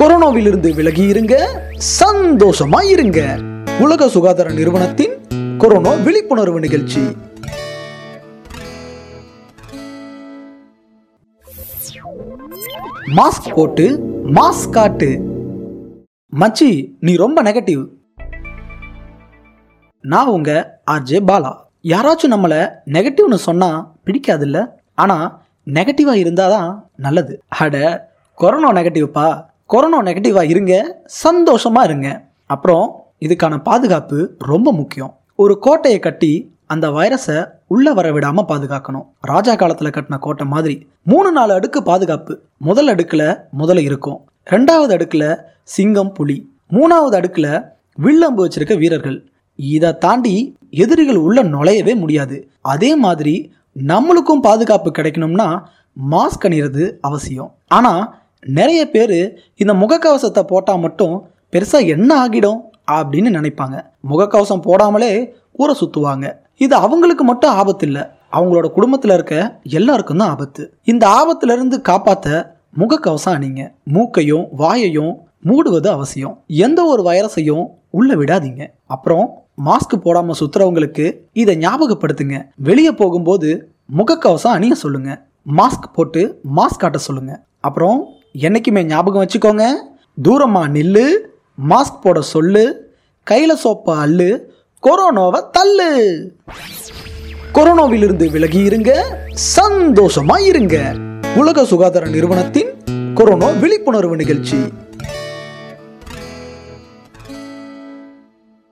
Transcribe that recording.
கொரோனாவிலிருந்து விலகி இருங்க சந்தோஷமா இருங்க உலக சுகாதார நிறுவனத்தின் கொரோனா விழிப்புணர்வு நிகழ்ச்சி. மாஸ்க் போட்டு மாஸ்க் காட்டு. மச்சி நீ ரொம்ப நெகட்டிவ் நான் உங்க ஆர்ஜே பாலா. யாராச்சும் நம்மளை நெகட்டிவ்னு சொன்னால் பிடிக்காதுல்ல? நெகட்டிவாக இருந்தால் தான் நல்லது. அட கொரோனா நெகட்டிவ்ப்பா கொரோனா நெகட்டிவாக இருங்க சந்தோஷமாக இருங்க. அப்புறம் இதுக்கான பாதுகாப்பு ரொம்ப முக்கியம். ஒரு கோட்டையை கட்டி அந்த வைரஸை உள்ளே வர விடாமல் பாதுகாக்கணும். ராஜா காலத்தில் கட்டின கோட்டை மாதிரி மூணு நாலு அடுக்கு பாதுகாப்பு. முதல் அடுக்கில் முதல்ல இருக்கும். ரெண்டாவது அடுக்கில் சிங்கம் புலி. மூணாவது அடுக்கில் வில்லம்பு வச்சிருக்க வீரர்கள். இதை தாண்டி எதிரிகள் உள்ள நுழையவே முடியாது. அதே மாதிரி நம்மளுக்கும் பாதுகாப்பு கிடைக்கணும்னா மாஸ்க் அணிகிறது அவசியம். ஆனால் நிறைய பேர் இந்த முகக்கவசத்தை போட்டால் மட்டும் பெருசாக என்ன ஆகிடும் அப்படின்னு நினைப்பாங்க. முகக்கவசம் போடாமலே ஊரை சுற்றுவாங்க இது அவங்களுக்கு மட்டும் ஆபத்து இல்லை அவங்களோட குடும்பத்தில் இருக்க எல்லாருக்கும் தான் ஆபத்து. இந்த ஆபத்துலேருந்து காப்பாற்ற முகக்கவசம் அணிங்க. மூக்கையும் வாயையும் மூடுவது அவசியம். எந்த ஒரு வைரஸையும் உள்ளே விடாதீங்க. அப்புறம் மாஸ்க் போடாமல் சுத்துறவங்களுக்கு இதை ஞாபகப்படுத்துங்க. வெளியே போகும்போது முகக்கவசம் அணிய சொல்லுங்க. மாஸ்க் போட்டு மாஸ்க் காட்ட சொல்லுங்க. அப்புறம் என்னைக்குமே ஞாபகம் வச்சுக்கோங்க. தூரமாக நில்லு மாஸ்க் போட சொல்லு கையில சோப்பை அள்ளு கொரோனாவை தள்ளு. கொரோனாவிலிருந்து விலகி இருங்க சந்தோஷமா இருங்க. உலக சுகாதார நிறுவனத்தின் கொரோனா விழிப்புணர்வு நிகழ்ச்சி.